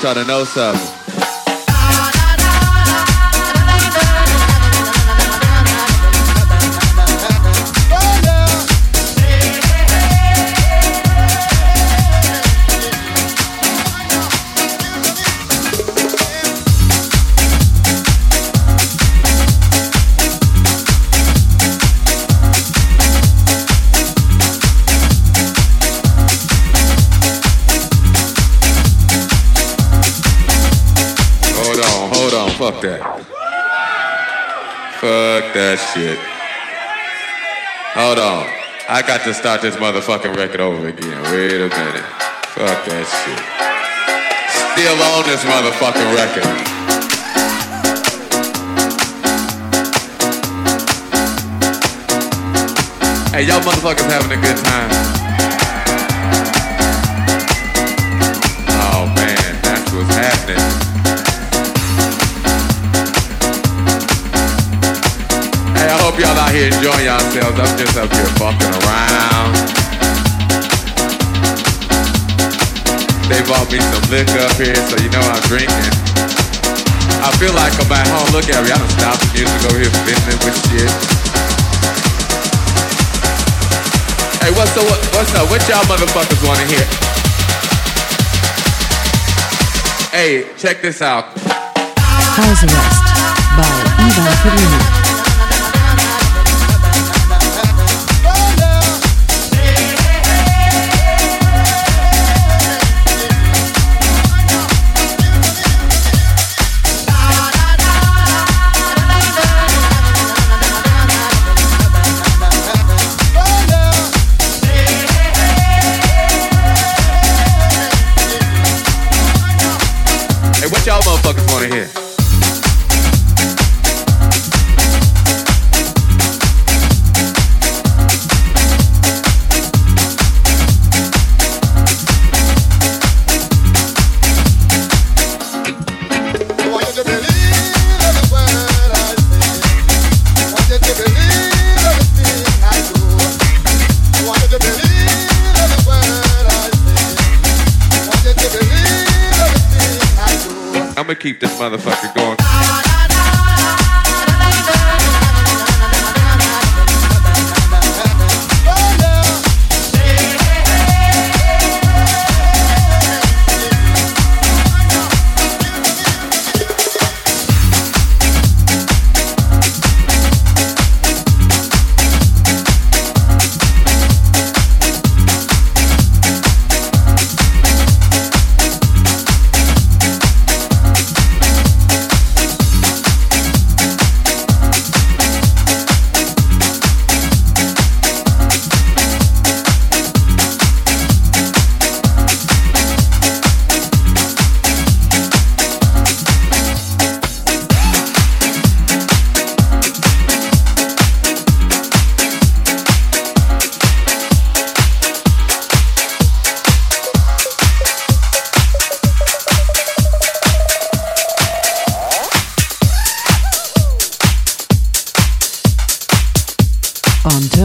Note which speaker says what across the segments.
Speaker 1: Y'all to know something. That shit. Hold on. I got to start this motherfucking record over again. Wait a minute. Fuck that shit. Still on this motherfucking record. Hey, y'all motherfuckers having a good time? Out here enjoying yourselves. I'm just up here fucking around. They bought me some liquor up here, so you know I'm drinking. I feel like I'm at home. Look at me, I done stopped the music over here fiddling with shit. Hey, what's up? What's up? What y'all motherfuckers want to hear? Hey, check this out.
Speaker 2: House Arrest by Ivan Ferrini.
Speaker 1: Keep this motherfucker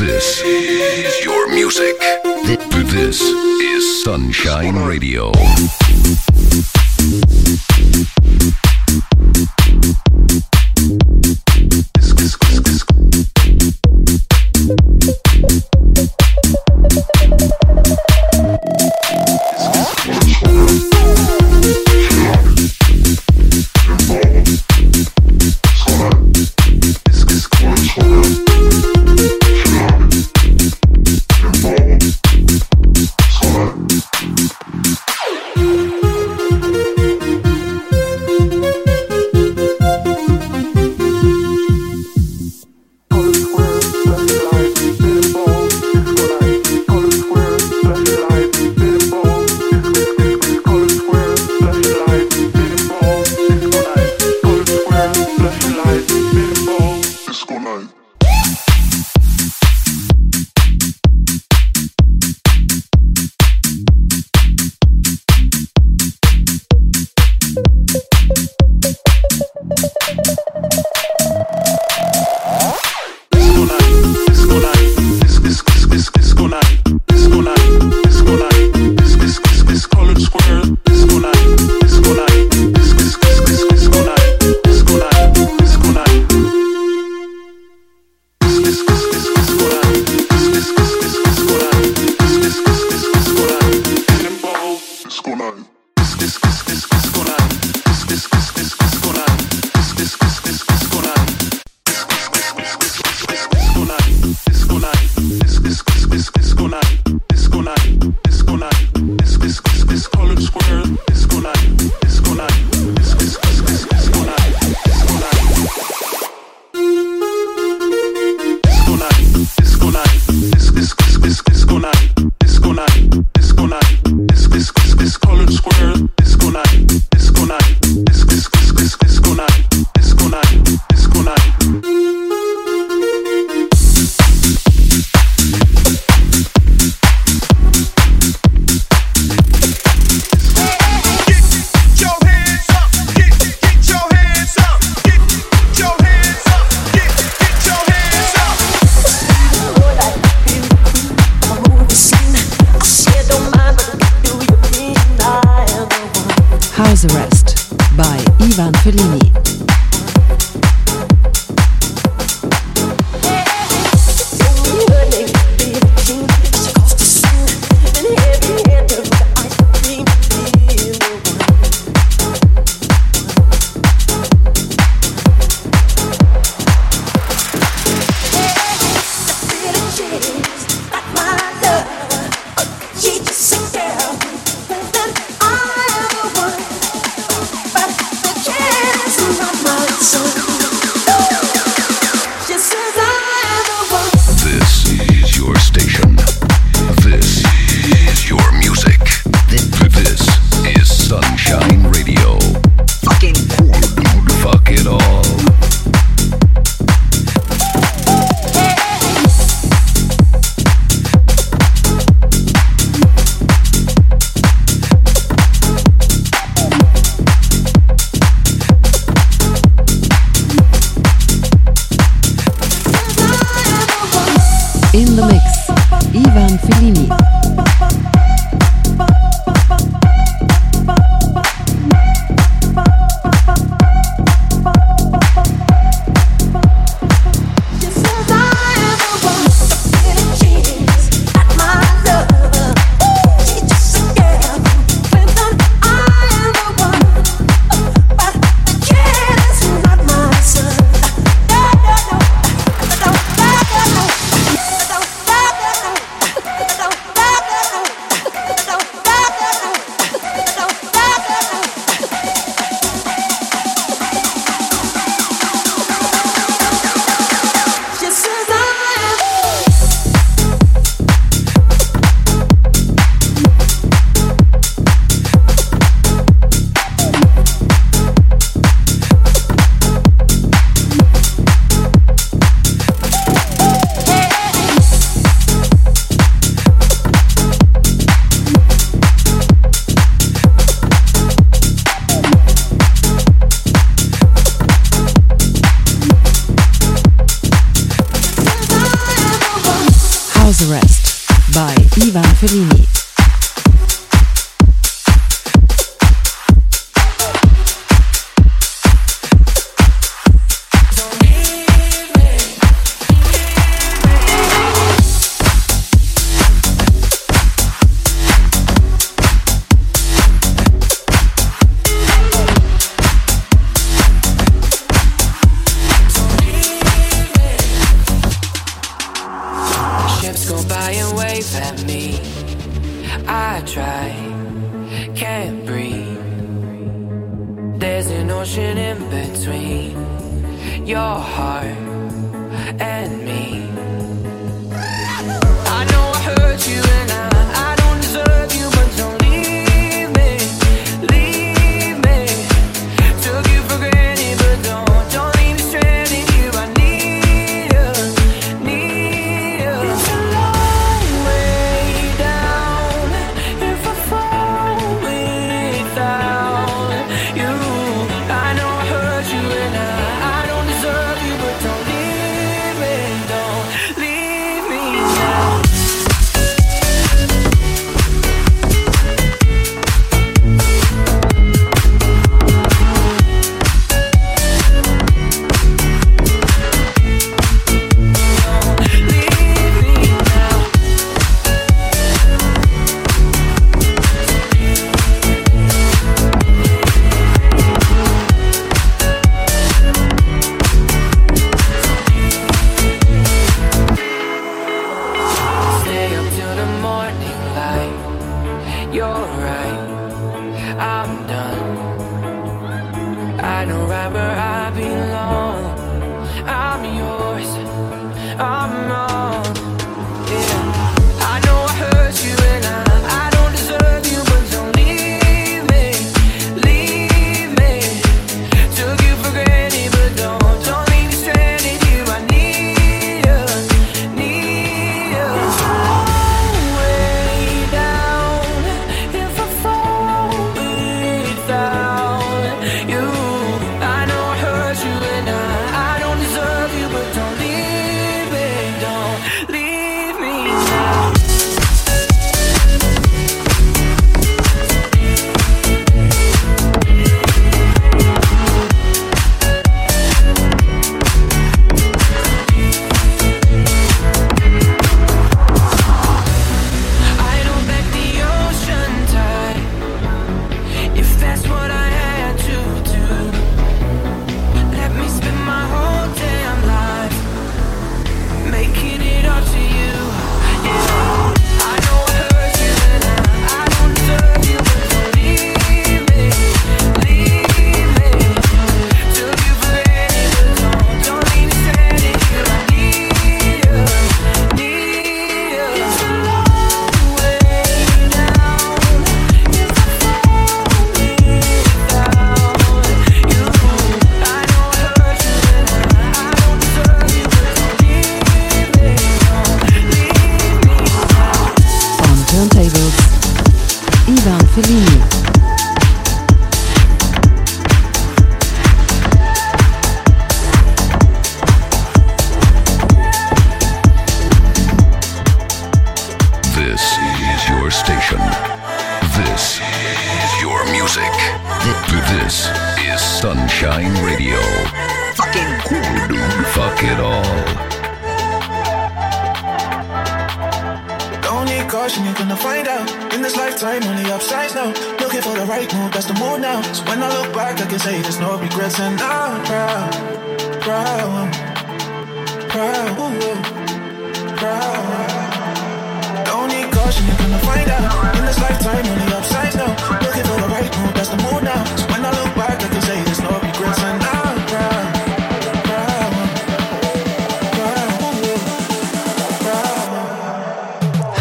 Speaker 3: night.
Speaker 4: Sunshine
Speaker 5: night.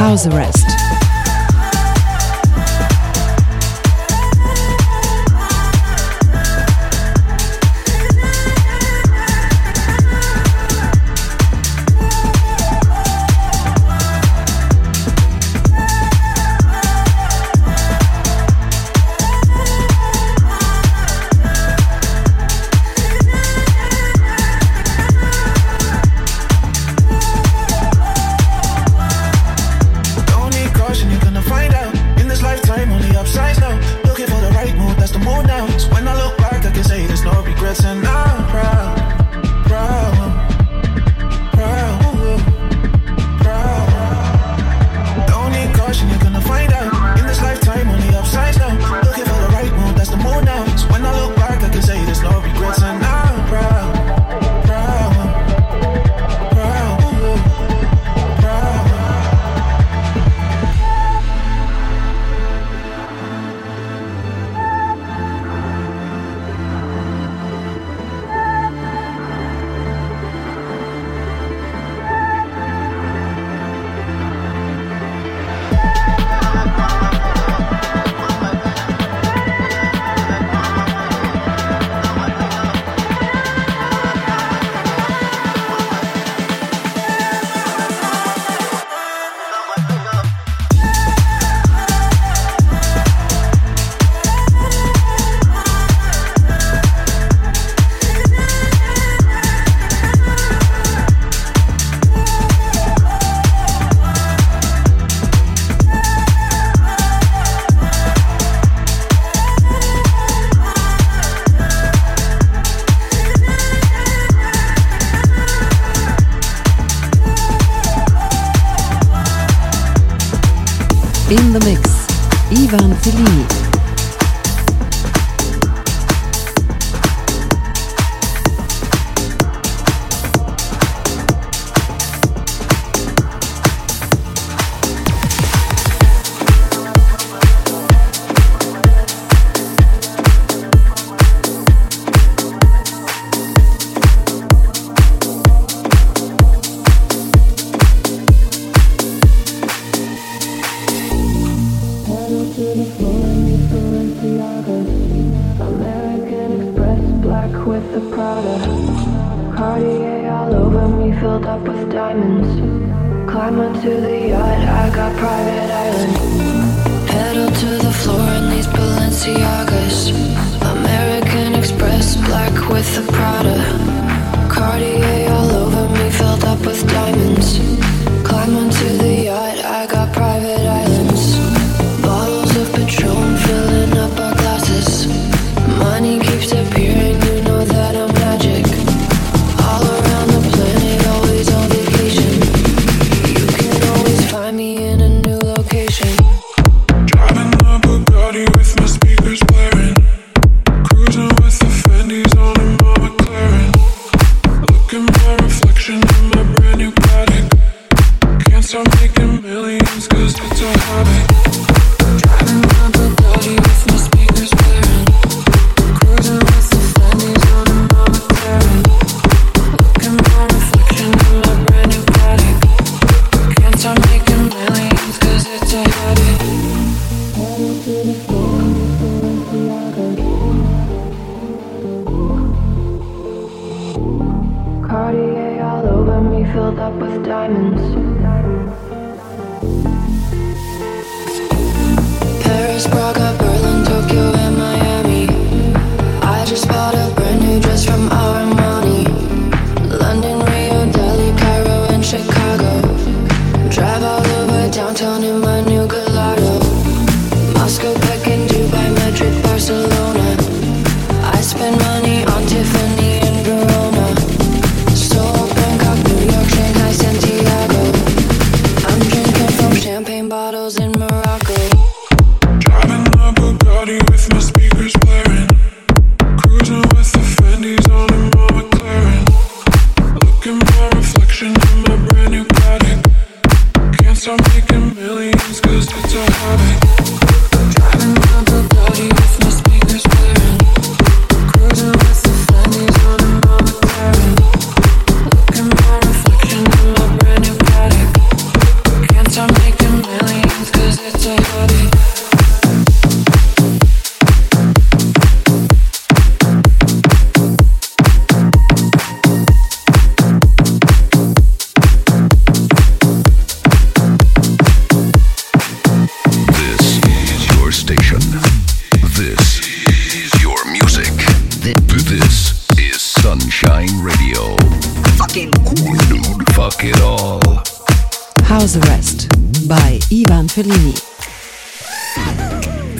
Speaker 5: How's the
Speaker 6: rest?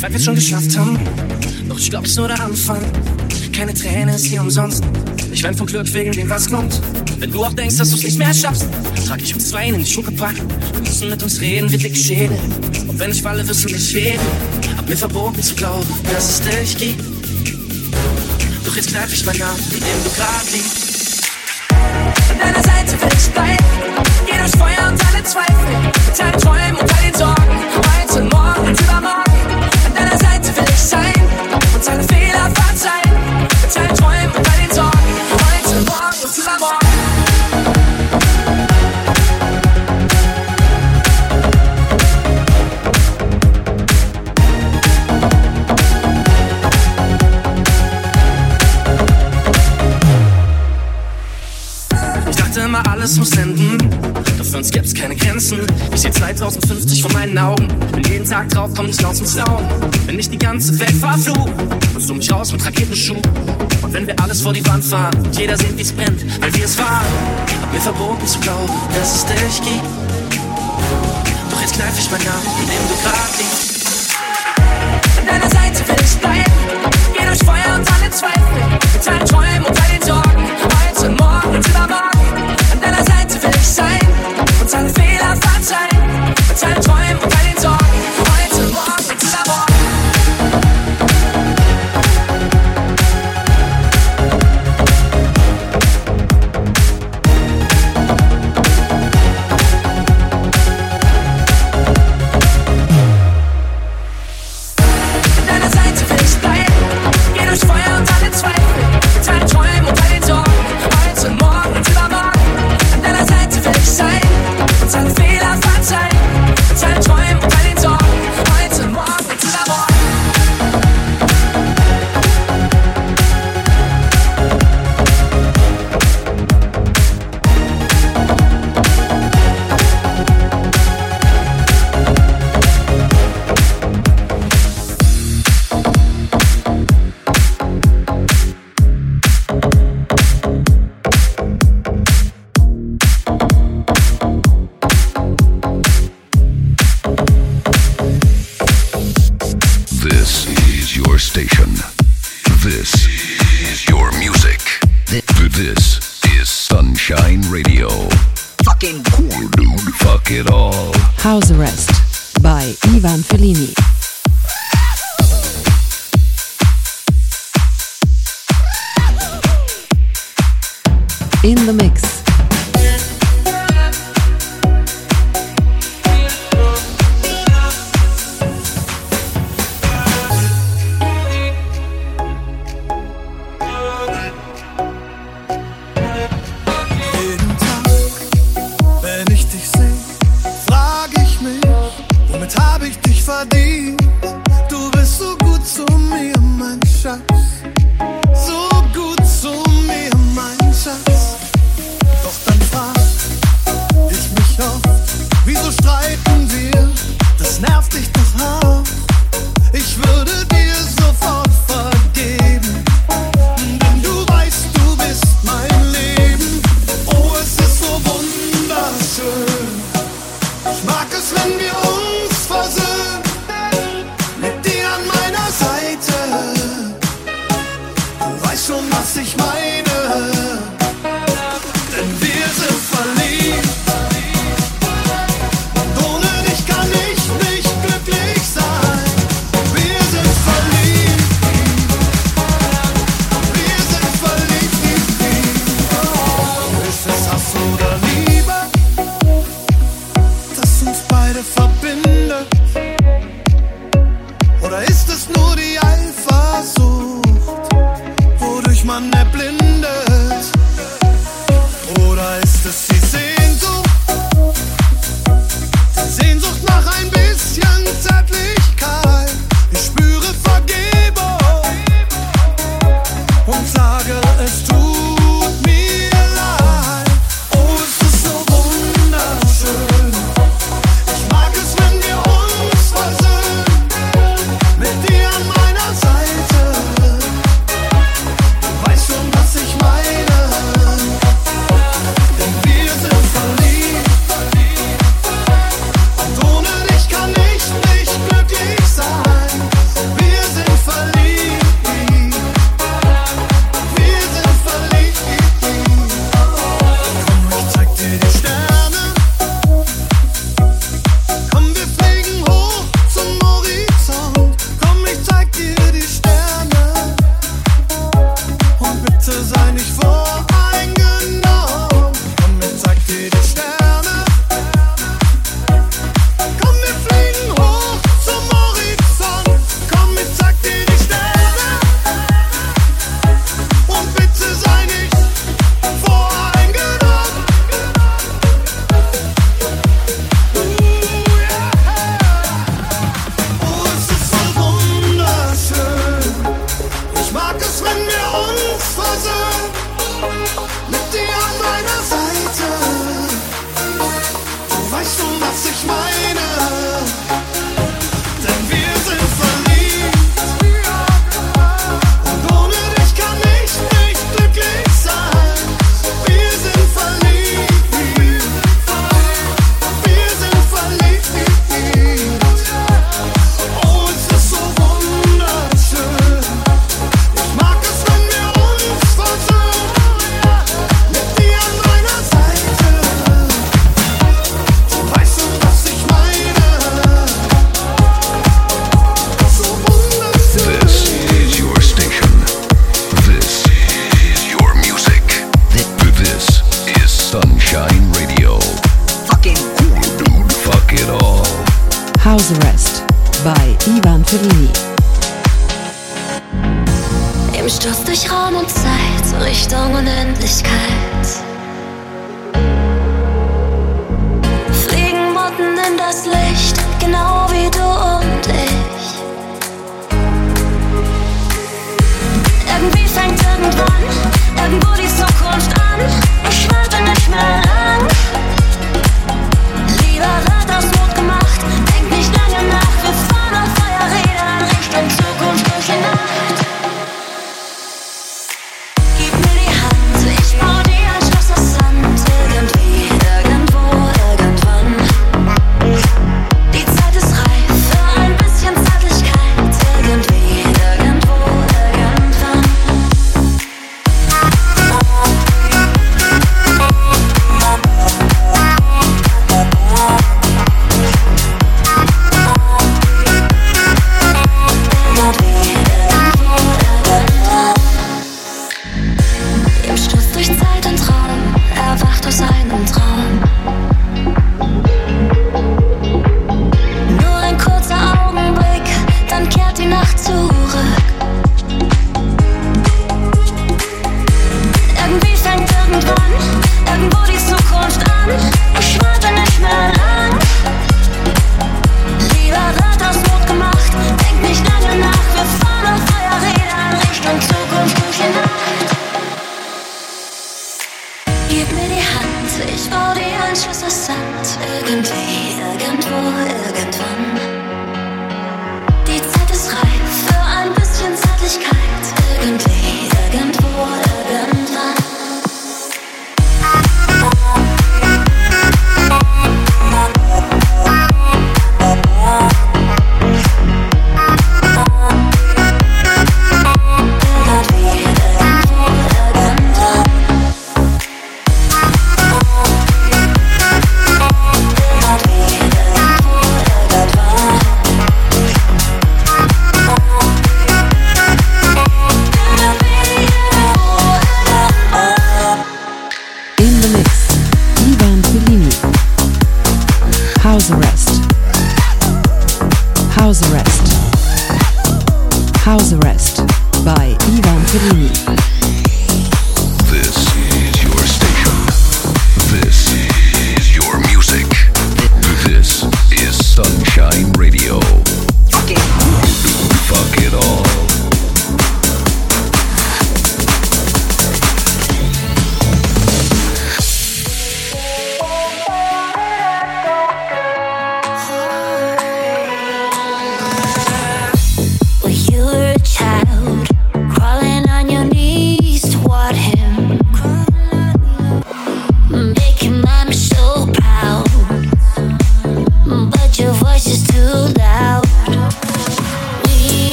Speaker 7: Weil wir es schon geschafft haben, doch ich glaub, es ist nur der Anfang. Keine Träne ist hier umsonst. Ich wein vom Glück wegen dem, was kommt. Wenn du auch denkst, dass du es nicht mehr schaffst, trag ich uns zwei in die Schuhe gepackt. Wir müssen mit uns reden, wird dicke Schädel. Und wenn ich falle, wirst du nicht fehlen. Hab mir verboten zu glauben, dass es dich gibt. Doch jetzt greif ich mein Arm, in dem du grad liegst. An deiner Seite will ich bleiben. Geh durch Feuer und alle Zweifel. Mit deinen Träumen und all den Sorgen. Heute, morgen und übermorgen. Sein. Und alle Fehler verzeihen. Mit deinen Träumen und all den Sorgen. Heute, morgen und übermorgen. Alles muss enden. Uns gibt's keine Grenzen. Ich seh 2050 vor meinen Augen. Bin jeden Tag drauf, komm nicht raus zum Staunen. Wenn ich die ganze Welt verfluch, holst du mich raus mit Raketenschuh. Und wenn wir alles vor die Wand fahren, und jeder sieht, wie's brennt, weil wir es waren. Hab mir verboten zu glauben, dass es dich gibt. Doch jetzt kneif ich meinen Namen, in dem du grad liegst. An deiner Seite will ich bleiben. Geh durch Feuer und alle Zweifel. Mit deinen Träumen und den Sorgen. Heute, morgen und übermorgen. An deiner Seite will ich sein.
Speaker 4: 唱醉
Speaker 6: 了，发财。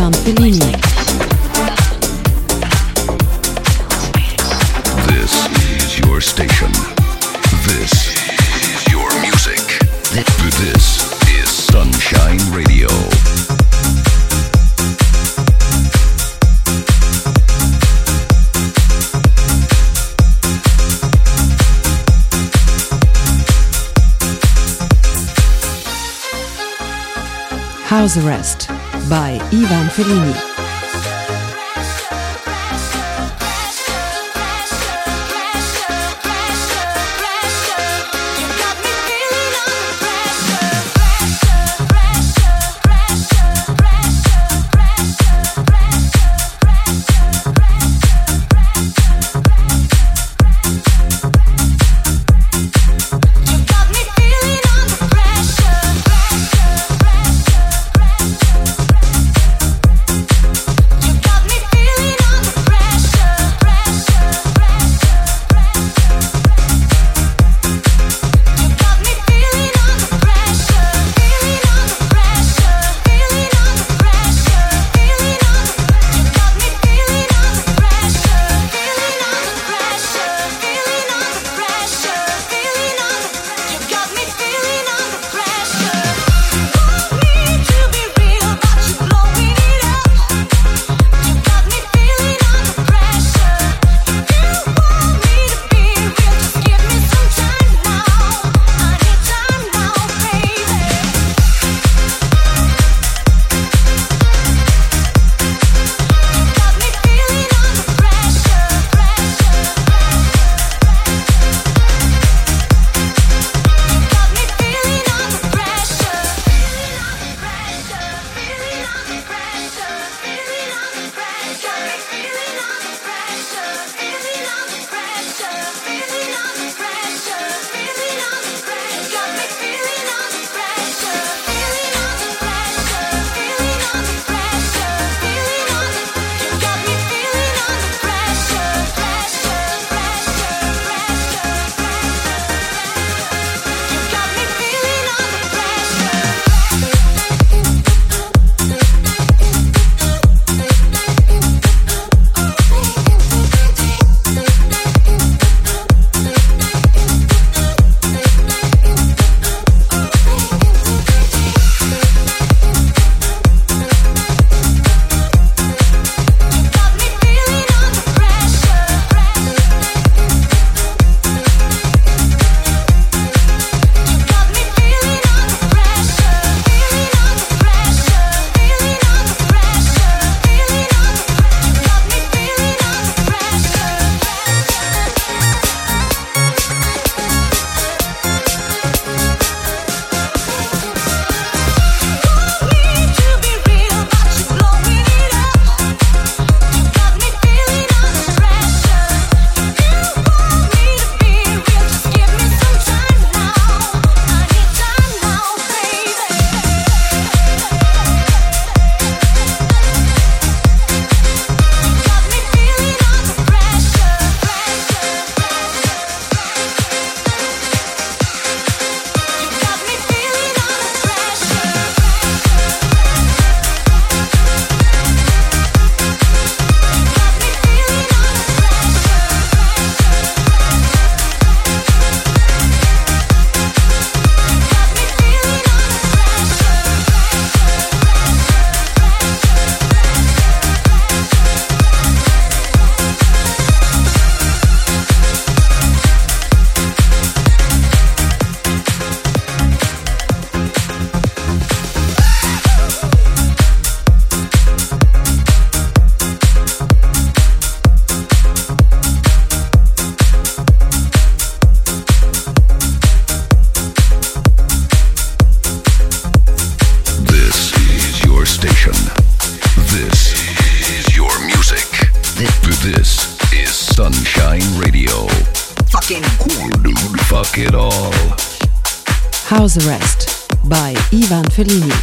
Speaker 6: Adam Fellini.
Speaker 4: This is your station. This is your music. This is Sunshine Radio.
Speaker 2: House Arrest by Ivan Fellini.
Speaker 8: Ivan Fellini.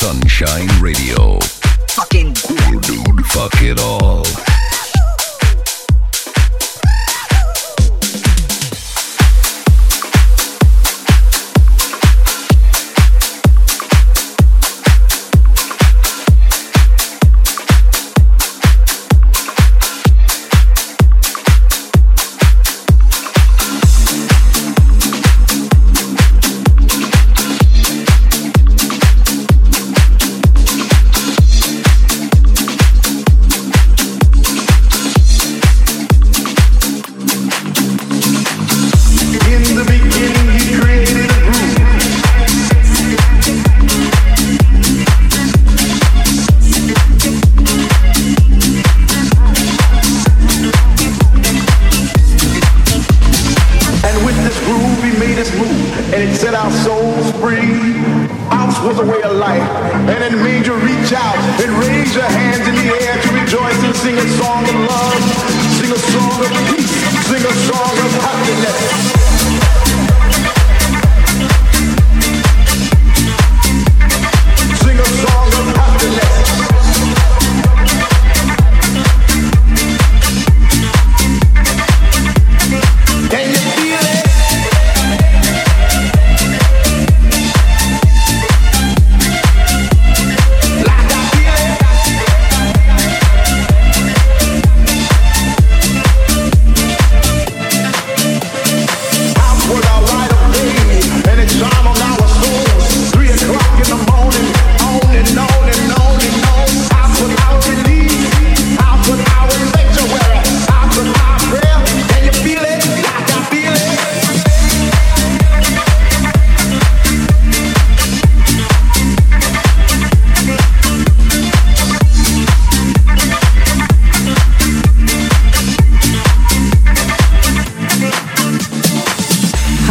Speaker 3: Sunshine Radio.
Speaker 4: Fucking cool, dude. Fuck it all.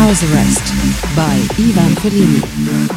Speaker 6: House Arrest by Ivan Fellini.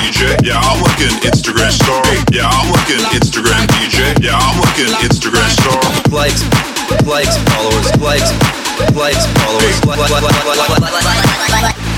Speaker 9: Yeah, I'm looking Instagram star. Yeah, I'm looking Instagram DJ. Yeah, I'm looking Instagram star. Likes, likes, followers, likes, likes, followers, likes, likes, likes, likes.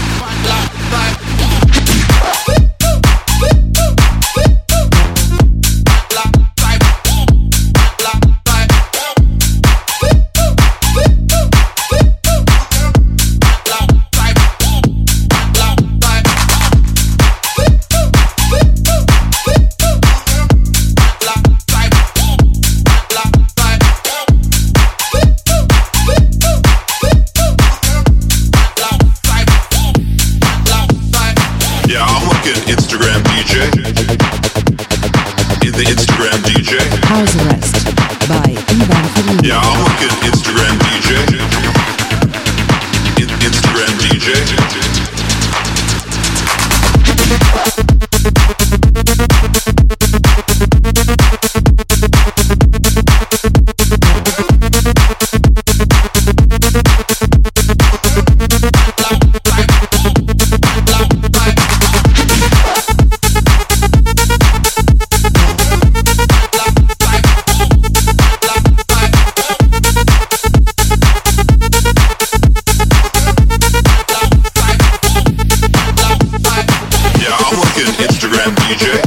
Speaker 9: DJ.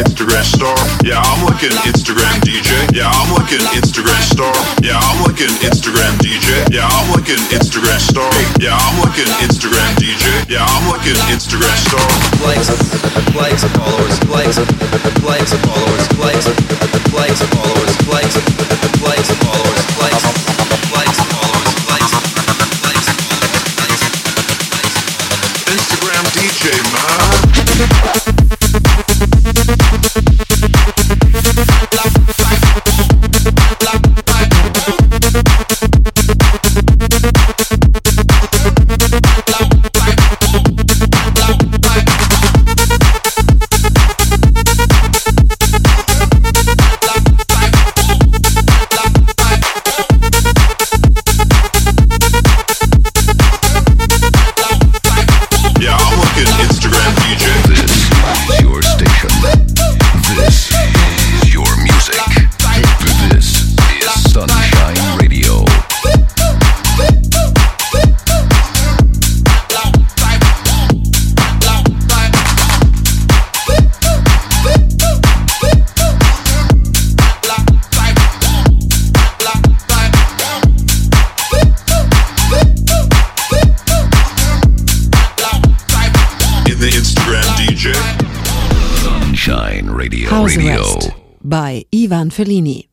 Speaker 9: Instagram star. Yeah, I'm looking Instagram DJ. Yeah, I'm looking Instagram star. Yeah, I'm looking Instagram DJ. Yeah, I'm looking Instagram star. Yeah, I'm looking Instagram DJ. Yeah, I'm looking Instagram star.
Speaker 3: likes, likes, followers, likes, likes, followers, likes, likes, followers, likes,
Speaker 6: Fellini.